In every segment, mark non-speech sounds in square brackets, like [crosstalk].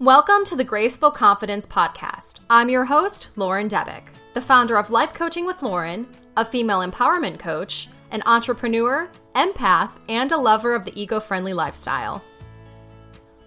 Welcome to the Graceful Confidence Podcast. I'm your host, Lauren Debick, the founder of Life Coaching with Lauren, a female empowerment coach, an entrepreneur, empath, and a lover of the eco friendly lifestyle.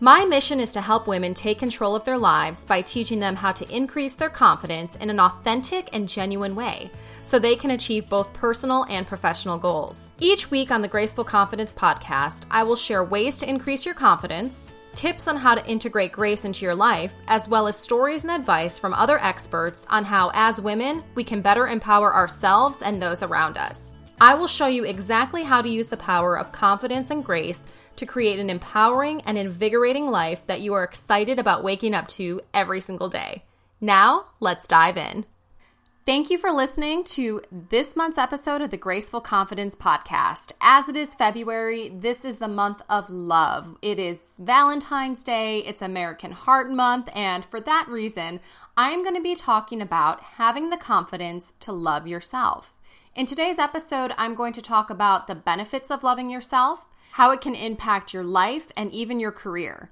My mission is to help women take control of their lives by teaching them how to increase their confidence in an authentic and genuine way so they can achieve both personal and professional goals. Each week on the Graceful Confidence podcast, I will share ways to increase your confidence, tips on how to integrate grace into your life, as well as stories and advice from other experts on how, as women, we can better empower ourselves and those around us. I will show you exactly how to use the power of confidence and grace to create an empowering and invigorating life that you are excited about waking up to every single day. Now, let's dive in. Thank you for listening to this month's episode of the Graceful Confidence Podcast. As it is February, this is the month of love. It is Valentine's Day, it's American Heart Month, and for that reason, I'm going to be talking about having the confidence to love yourself. In today's episode, I'm going to talk about the benefits of loving yourself, how it can impact your life and even your career.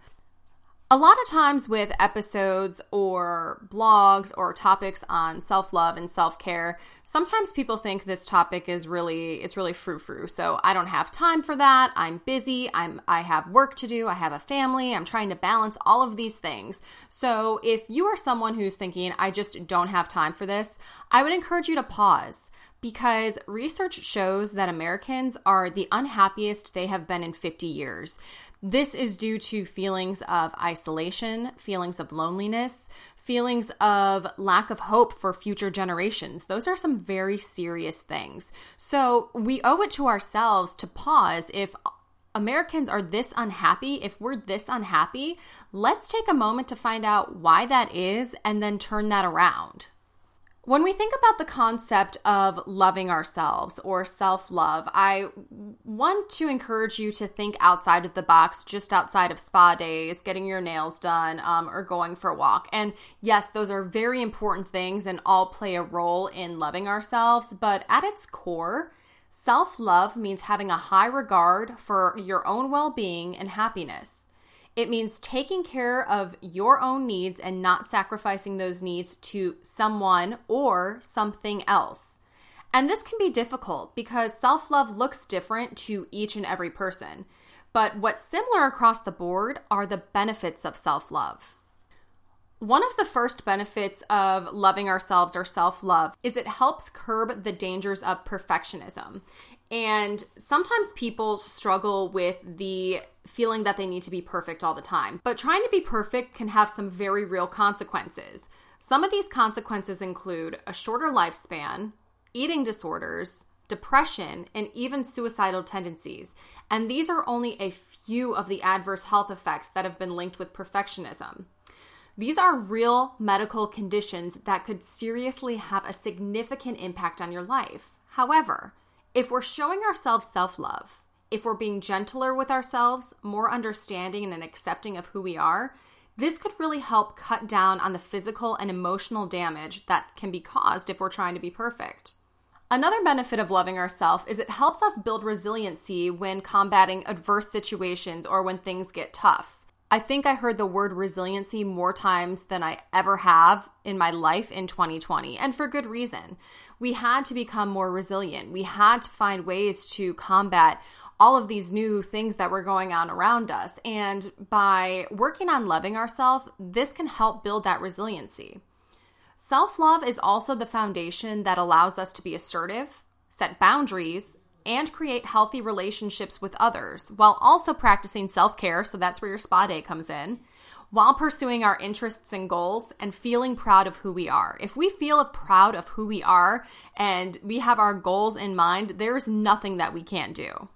A lot of times with episodes or blogs or topics on self-love and self-care, sometimes people think this topic is really it's really frou-frou. So I don't have time for that. I'm busy. I'm I have work to do. I have a family. I'm trying to balance all of these things. So if you are someone who's thinking I just don't have time for this, I would encourage you to pause because research shows that Americans are the unhappiest they have been in 50 years. This is due to feelings of isolation, feelings of loneliness, feelings of lack of hope for future generations. Those are some very serious things. So we owe it to ourselves to pause if Americans are this unhappy, if we're this unhappy, let's take a moment to find out why that is and then turn that around. When we think about the concept of loving ourselves or self love, I want to encourage you to think outside of the box, just outside of spa days, getting your nails done, um, or going for a walk. And yes, those are very important things and all play a role in loving ourselves. But at its core, self love means having a high regard for your own well being and happiness. It means taking care of your own needs and not sacrificing those needs to someone or something else. And this can be difficult because self love looks different to each and every person. But what's similar across the board are the benefits of self love. One of the first benefits of loving ourselves or self love is it helps curb the dangers of perfectionism. And sometimes people struggle with the feeling that they need to be perfect all the time. But trying to be perfect can have some very real consequences. Some of these consequences include a shorter lifespan, eating disorders, depression, and even suicidal tendencies. And these are only a few of the adverse health effects that have been linked with perfectionism. These are real medical conditions that could seriously have a significant impact on your life. However, if we're showing ourselves self love, if we're being gentler with ourselves, more understanding and an accepting of who we are, this could really help cut down on the physical and emotional damage that can be caused if we're trying to be perfect. Another benefit of loving ourselves is it helps us build resiliency when combating adverse situations or when things get tough. I think I heard the word resiliency more times than I ever have in my life in 2020, and for good reason. We had to become more resilient. We had to find ways to combat all of these new things that were going on around us. And by working on loving ourselves, this can help build that resiliency. Self love is also the foundation that allows us to be assertive, set boundaries, and create healthy relationships with others while also practicing self care. So that's where your spa day comes in. While pursuing our interests and goals and feeling proud of who we are. If we feel proud of who we are and we have our goals in mind, there's nothing that we can't do.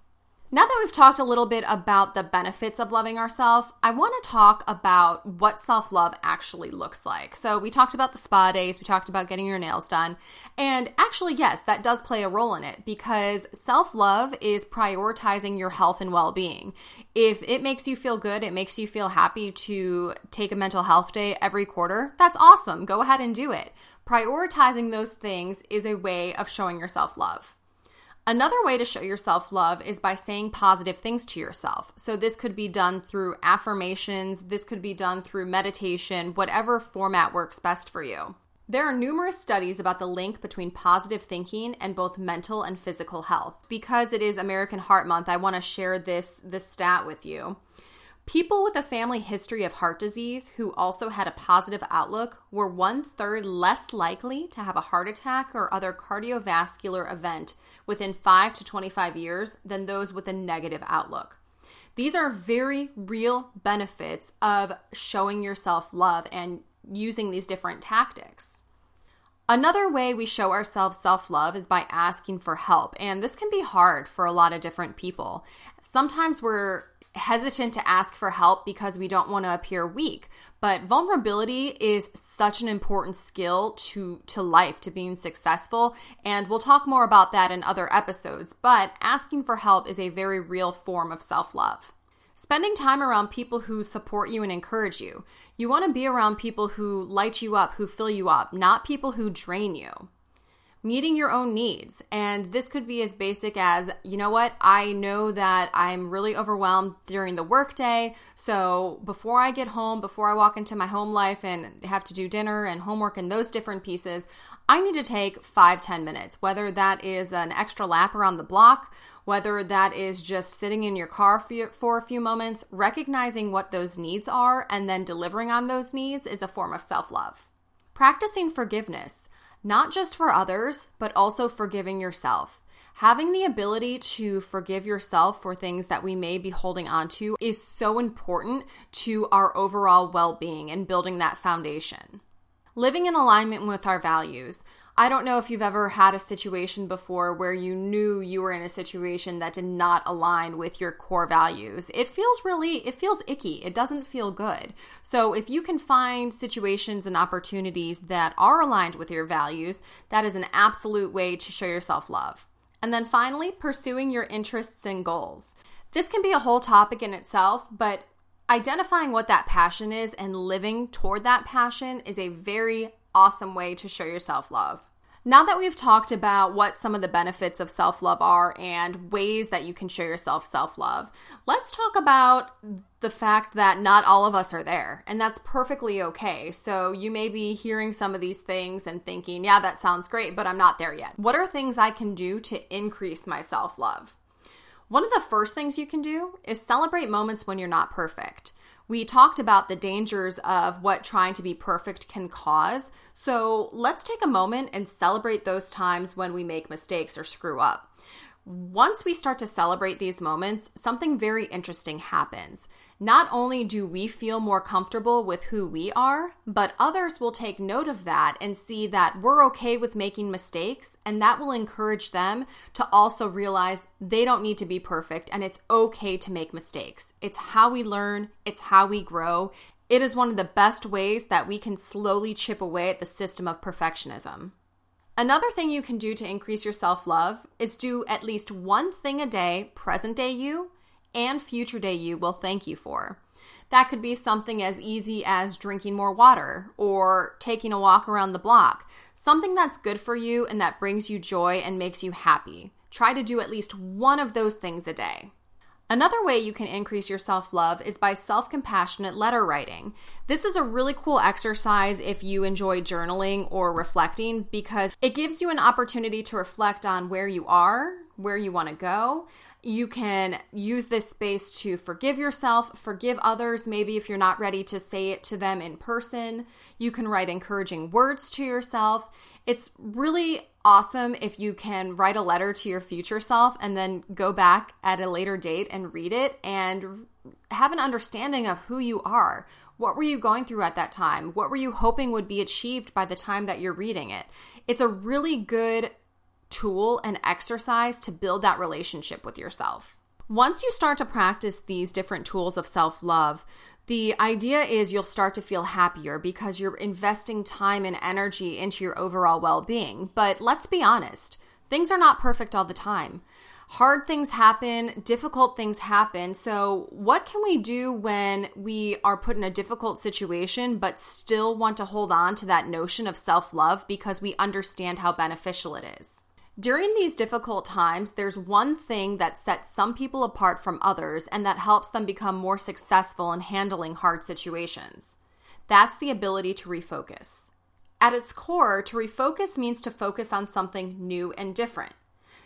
Now that we've talked a little bit about the benefits of loving ourselves, I want to talk about what self love actually looks like. So, we talked about the spa days, we talked about getting your nails done. And actually, yes, that does play a role in it because self love is prioritizing your health and well being. If it makes you feel good, it makes you feel happy to take a mental health day every quarter, that's awesome. Go ahead and do it. Prioritizing those things is a way of showing yourself love. Another way to show yourself love is by saying positive things to yourself. So, this could be done through affirmations, this could be done through meditation, whatever format works best for you. There are numerous studies about the link between positive thinking and both mental and physical health. Because it is American Heart Month, I want to share this, this stat with you. People with a family history of heart disease who also had a positive outlook were one third less likely to have a heart attack or other cardiovascular event within 5 to 25 years than those with a negative outlook. These are very real benefits of showing yourself love and using these different tactics. Another way we show ourselves self love is by asking for help, and this can be hard for a lot of different people. Sometimes we're hesitant to ask for help because we don't want to appear weak. But vulnerability is such an important skill to to life to being successful and we'll talk more about that in other episodes. But asking for help is a very real form of self-love. Spending time around people who support you and encourage you. You want to be around people who light you up who fill you up not people who drain you meeting your own needs. And this could be as basic as, you know what, I know that I'm really overwhelmed during the workday. So before I get home, before I walk into my home life and have to do dinner and homework and those different pieces, I need to take five ten minutes, whether that is an extra lap around the block, whether that is just sitting in your car for a few moments, recognizing what those needs are and then delivering on those needs is a form of self love. Practicing forgiveness not just for others, but also forgiving yourself. Having the ability to forgive yourself for things that we may be holding on to is so important to our overall well being and building that foundation. Living in alignment with our values. I don't know if you've ever had a situation before where you knew you were in a situation that did not align with your core values. It feels really, it feels icky. It doesn't feel good. So if you can find situations and opportunities that are aligned with your values, that is an absolute way to show yourself love. And then finally, pursuing your interests and goals. This can be a whole topic in itself, but identifying what that passion is and living toward that passion is a very awesome way to show yourself love. Now that we've talked about what some of the benefits of self love are and ways that you can show yourself self love, let's talk about the fact that not all of us are there, and that's perfectly okay. So, you may be hearing some of these things and thinking, yeah, that sounds great, but I'm not there yet. What are things I can do to increase my self love? One of the first things you can do is celebrate moments when you're not perfect. We talked about the dangers of what trying to be perfect can cause. So let's take a moment and celebrate those times when we make mistakes or screw up. Once we start to celebrate these moments, something very interesting happens. Not only do we feel more comfortable with who we are, but others will take note of that and see that we're okay with making mistakes, and that will encourage them to also realize they don't need to be perfect and it's okay to make mistakes. It's how we learn, it's how we grow. It is one of the best ways that we can slowly chip away at the system of perfectionism. Another thing you can do to increase your self love is do at least one thing a day, present day you, and future day you will thank you for. That could be something as easy as drinking more water or taking a walk around the block, something that's good for you and that brings you joy and makes you happy. Try to do at least one of those things a day. Another way you can increase your self love is by self compassionate letter writing. This is a really cool exercise if you enjoy journaling or reflecting because it gives you an opportunity to reflect on where you are, where you want to go, you can use this space to forgive yourself, forgive others, maybe if you're not ready to say it to them in person. You can write encouraging words to yourself. It's really awesome if you can write a letter to your future self and then go back at a later date and read it and have an understanding of who you are. What were you going through at that time? What were you hoping would be achieved by the time that you're reading it? It's a really good tool and exercise to build that relationship with yourself. Once you start to practice these different tools of self love, the idea is you'll start to feel happier because you're investing time and energy into your overall well being. But let's be honest, things are not perfect all the time. Hard things happen, difficult things happen. So, what can we do when we are put in a difficult situation but still want to hold on to that notion of self love because we understand how beneficial it is? During these difficult times, there's one thing that sets some people apart from others and that helps them become more successful in handling hard situations. That's the ability to refocus. At its core, to refocus means to focus on something new and different.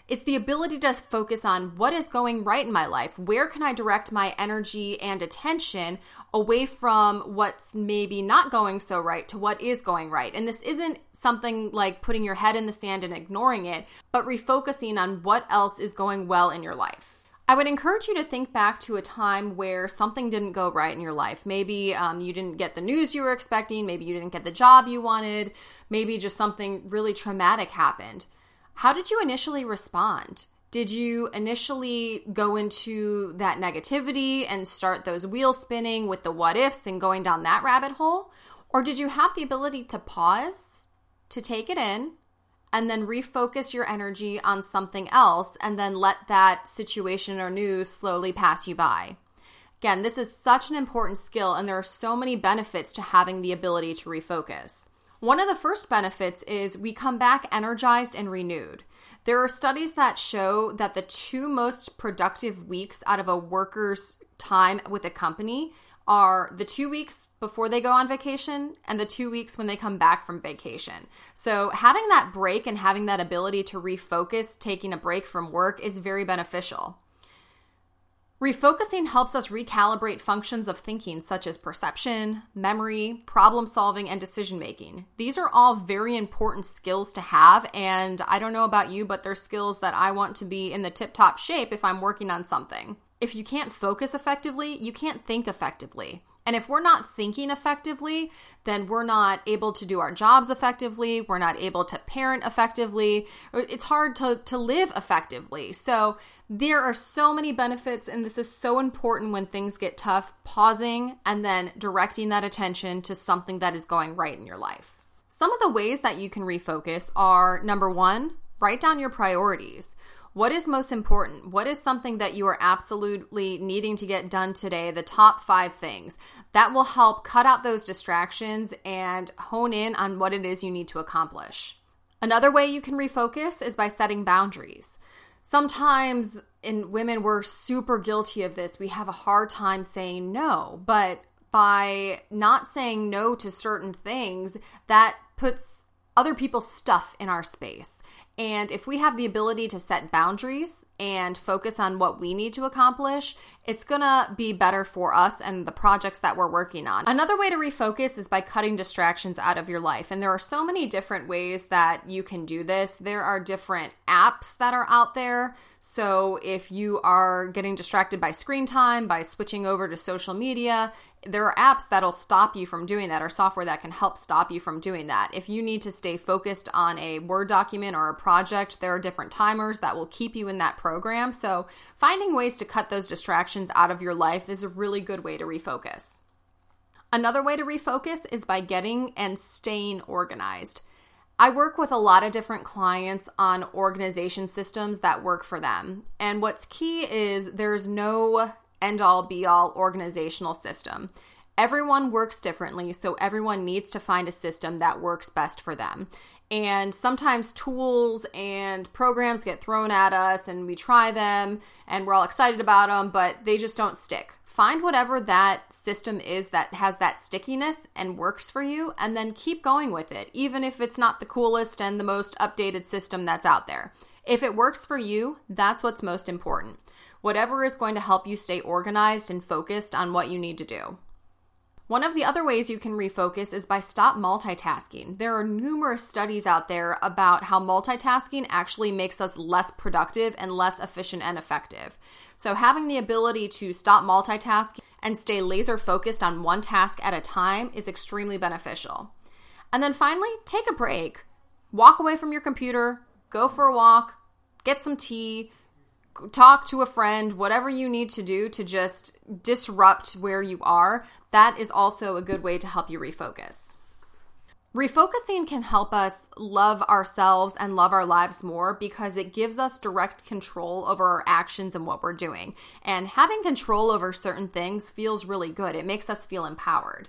It's the ability to focus on what is going right in my life. Where can I direct my energy and attention away from what's maybe not going so right to what is going right? And this isn't something like putting your head in the sand and ignoring it, but refocusing on what else is going well in your life. I would encourage you to think back to a time where something didn't go right in your life. Maybe um, you didn't get the news you were expecting, maybe you didn't get the job you wanted, maybe just something really traumatic happened. How did you initially respond? Did you initially go into that negativity and start those wheels spinning with the what ifs and going down that rabbit hole? Or did you have the ability to pause, to take it in, and then refocus your energy on something else and then let that situation or news slowly pass you by? Again, this is such an important skill, and there are so many benefits to having the ability to refocus. One of the first benefits is we come back energized and renewed. There are studies that show that the two most productive weeks out of a worker's time with a company are the two weeks before they go on vacation and the two weeks when they come back from vacation. So, having that break and having that ability to refocus, taking a break from work, is very beneficial. Refocusing helps us recalibrate functions of thinking such as perception, memory, problem solving, and decision making. These are all very important skills to have, and I don't know about you, but they're skills that I want to be in the tip top shape if I'm working on something. If you can't focus effectively, you can't think effectively. And if we're not thinking effectively, then we're not able to do our jobs effectively. We're not able to parent effectively. It's hard to, to live effectively. So, there are so many benefits, and this is so important when things get tough, pausing and then directing that attention to something that is going right in your life. Some of the ways that you can refocus are number one, write down your priorities. What is most important? What is something that you are absolutely needing to get done today? The top five things that will help cut out those distractions and hone in on what it is you need to accomplish. Another way you can refocus is by setting boundaries sometimes in women we're super guilty of this. We have a hard time saying no, but by not saying no to certain things, that puts other people's stuff in our space. And if we have the ability to set boundaries and focus on what we need to accomplish, it's gonna be better for us and the projects that we're working on. Another way to refocus is by cutting distractions out of your life. And there are so many different ways that you can do this. There are different apps that are out there. So if you are getting distracted by screen time, by switching over to social media, there are apps that'll stop you from doing that or software that can help stop you from doing that. If you need to stay focused on a Word document or a project, there are different timers that will keep you in that program. So, finding ways to cut those distractions out of your life is a really good way to refocus. Another way to refocus is by getting and staying organized. I work with a lot of different clients on organization systems that work for them. And what's key is there's no end all be all organizational system. Everyone works differently, so everyone needs to find a system that works best for them. And sometimes tools and programs get thrown at us and we try them and we're all excited about them, but they just don't stick. Find whatever that system is that has that stickiness and works for you, and then keep going with it, even if it's not the coolest and the most updated system that's out there. If it works for you, that's what's most important whatever is going to help you stay organized and focused on what you need to do. One of the other ways you can refocus is by stop multitasking. There are numerous studies out there about how multitasking actually makes us less productive and less efficient and effective. So, having the ability to stop multitasking and stay laser focused on one task at a time is extremely beneficial. And then finally, take a break. Walk away from your computer, go for a walk, get some tea, talk to a friend, whatever you need to do to just disrupt where you are, that is also a good way to help you refocus. Refocusing can help us love ourselves and love our lives more because it gives us direct control over our actions and what we're doing. And having control over certain things feels really good. It makes us feel empowered.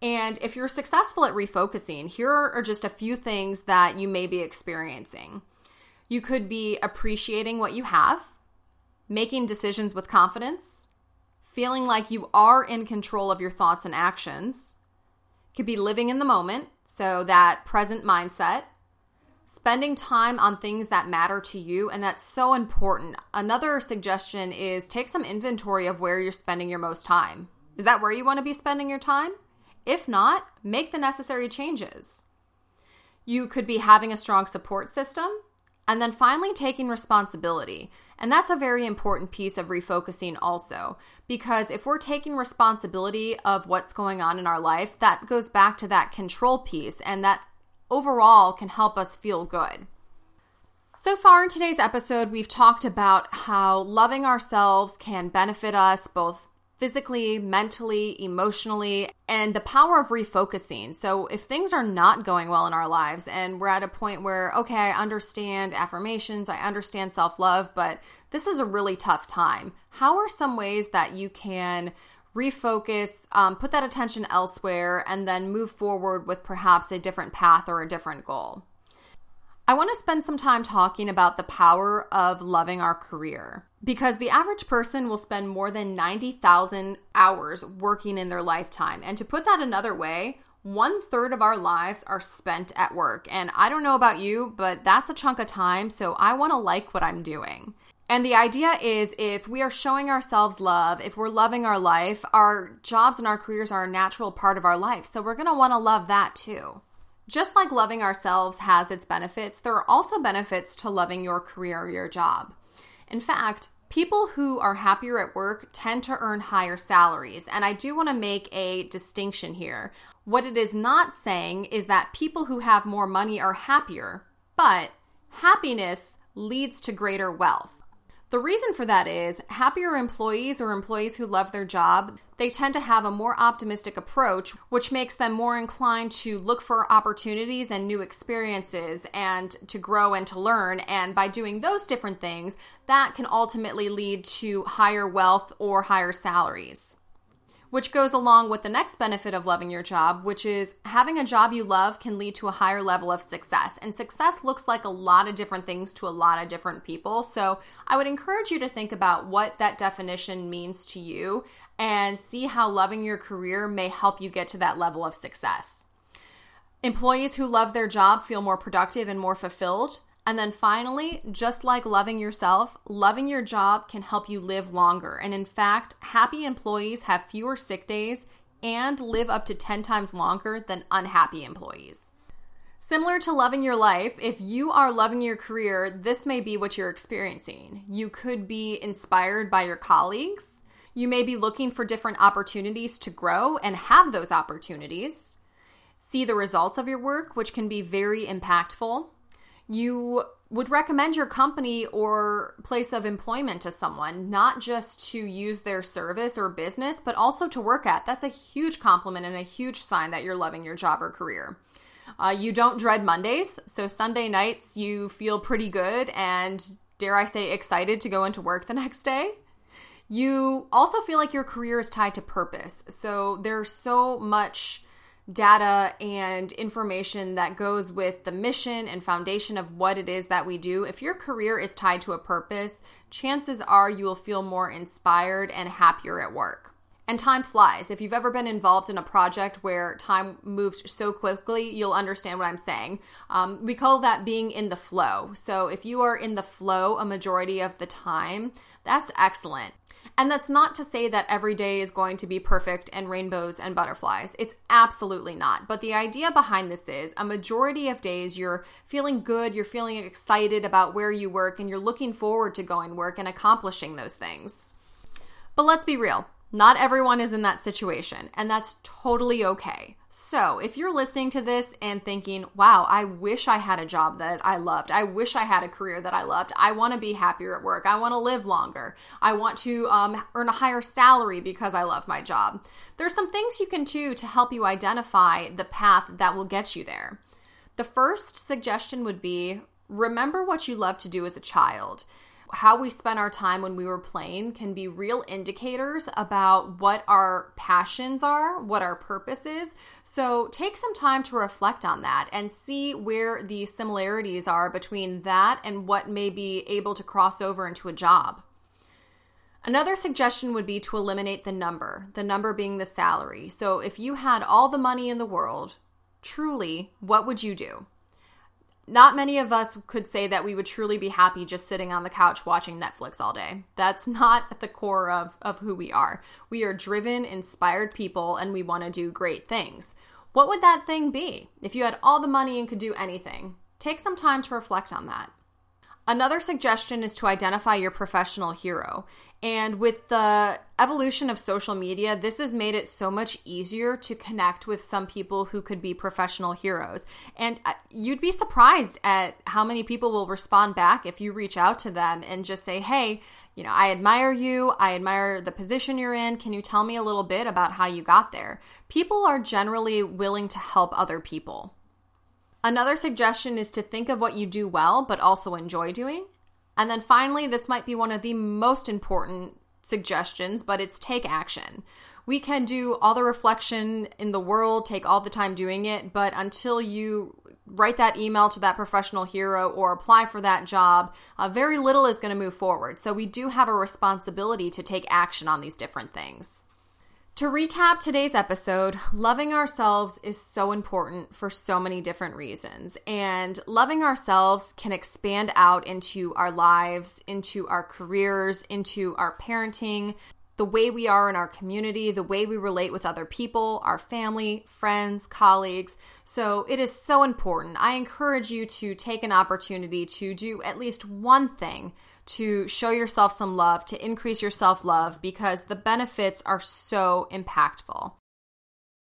And if you're successful at refocusing, here are just a few things that you may be experiencing You could be appreciating what you have, making decisions with confidence, feeling like you are in control of your thoughts and actions. Could be living in the moment, so that present mindset. Spending time on things that matter to you, and that's so important. Another suggestion is take some inventory of where you're spending your most time. Is that where you want to be spending your time? If not, make the necessary changes. You could be having a strong support system, and then finally taking responsibility. And that's a very important piece of refocusing, also, because if we're taking responsibility of what's going on in our life, that goes back to that control piece, and that overall can help us feel good. So far in today's episode, we've talked about how loving ourselves can benefit us both physically, mentally, emotionally, and the power of refocusing. So, if things are not going well in our lives and we're at a point where, okay, I understand affirmations, I understand self love, but this is a really tough time, how are some ways that you can refocus, um, put that attention elsewhere, and then move forward with perhaps a different path or a different goal? I want to spend some time talking about the power of loving our career because the average person will spend more than 90,000 hours working in their lifetime. And to put that another way, one third of our lives are spent at work. And I don't know about you, but that's a chunk of time. So I want to like what I'm doing. And the idea is if we are showing ourselves love, if we're loving our life, our jobs and our careers are a natural part of our life. So we're want to love that too. Just like loving ourselves has its benefits, there are also benefits to loving your career or your job. In fact, people who are happier at work tend to earn higher salaries. And I do want to make a distinction here. What it is not saying is that people who have more money are happier, but happiness leads to greater wealth. The reason for that is happier employees or employees who love their job, they tend to have a more optimistic approach, which makes them more inclined to look for opportunities and new experiences and to grow and to learn. And by doing those different things, that can ultimately lead to higher wealth or higher salaries which goes along with the next benefit of loving your job, which is having a job you love can lead to a higher level of success. And success looks like a lot of different things to a lot of different people. So I would encourage you to think about what that definition means to you and see how loving your career may help you get to that level of success. Employees who love their job feel more productive and more fulfilled. And then finally, just like loving yourself, loving your job can help you live longer. And in fact, happy employees have fewer sick days and live up to 10 times longer than unhappy employees. Similar to loving your life, if you are loving your career, this may be what you're experiencing. You could be inspired by your colleagues. You may be looking for different opportunities to grow and have those opportunities. See the results of your work, which can be very impactful you would recommend your company or place of employment to someone, not just to use their service or business, but also to work at. That's a huge compliment and a huge sign that you're loving your job or career. Uh, you don't dread Mondays, so Sunday nights you feel pretty good and, dare I say, excited to go into work the [laughs] next day. You also feel like your career is tied to purpose. So there's so much data and information that goes with the mission and foundation of what it is that we do, if your career is tied to a purpose, chances are you will feel more inspired and happier at work. And time flies. If you've ever been involved in a project where time moves so quickly, you'll understand what I'm saying. Um, we call that being in the flow. So if you are in the flow a majority of the time, that's excellent. And that's not to say that every day is going to be perfect and rainbows and butterflies. It's absolutely not. But the idea behind this is a majority of days you're feeling good, you're feeling excited about where you work, and you're looking forward to going work and accomplishing those things. But let's be real. Not everyone is in that situation, and that's totally okay. So, if you're listening to this and thinking, wow, I wish I had a job that I loved, I wish I had a career that I loved, I want to be happier at work, I want to live longer, I want to um, earn a higher salary because I love my job, there's some things you can do to help you identify the path that will get you there. The first suggestion would be remember what you loved to do as a child. How we spend our time when we were playing can be real indicators about what our passions are, what our purpose is. So take some time to reflect on that and see where the similarities are between that and what may be able to cross over into a job. Another suggestion would be to eliminate the number, the number being the salary. So if you had all the money in the world, truly, what would you do? Not many of us could say that we would truly be happy just sitting on the couch watching Netflix all day. That's not at the core of, of who we are. We are driven, inspired people, and we want to do great things. What would that thing be if you had all the money and could do anything? Take some time to reflect on that. Another suggestion is to identify your professional hero. And with the evolution of social media, this has made it so much easier to connect with some people who could be professional heroes. And uh, you'd be surprised at how many people will respond back if you reach out to them and just say, hey, you know, I admire you. I admire the position you're in. Can you tell me a little bit about how you got there? People are generally willing to help other people. Another suggestion is to think of what you do well, but also enjoy doing. And then finally, this might be one of the most important suggestions, but it's take action. We can do all the reflection in the world, take all the time doing it, but until you write that email to that professional hero or apply for that job, uh, very little is going to move forward. So we do have a responsibility to take action on these different things. To recap today's episode, loving ourselves is so important for so many different reasons. And loving ourselves can expand out into our lives, into our careers, into our parenting, the way we are in our community, the way we relate with other people, our family, friends, colleagues. So it is so important. I encourage you to take an opportunity to do at least one thing to show yourself some love, to increase your self love, because the benefits are so impactful.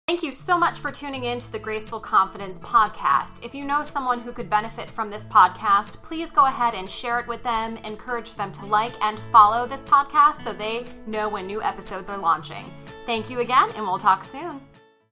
Thank you so much for tuning in to the Graceful Confidence podcast. If you know someone who could benefit from this podcast, please go ahead and share it with them. Encourage them to like and follow this podcast so they know when new episodes are launching. Thank you again, and we'll talk soon.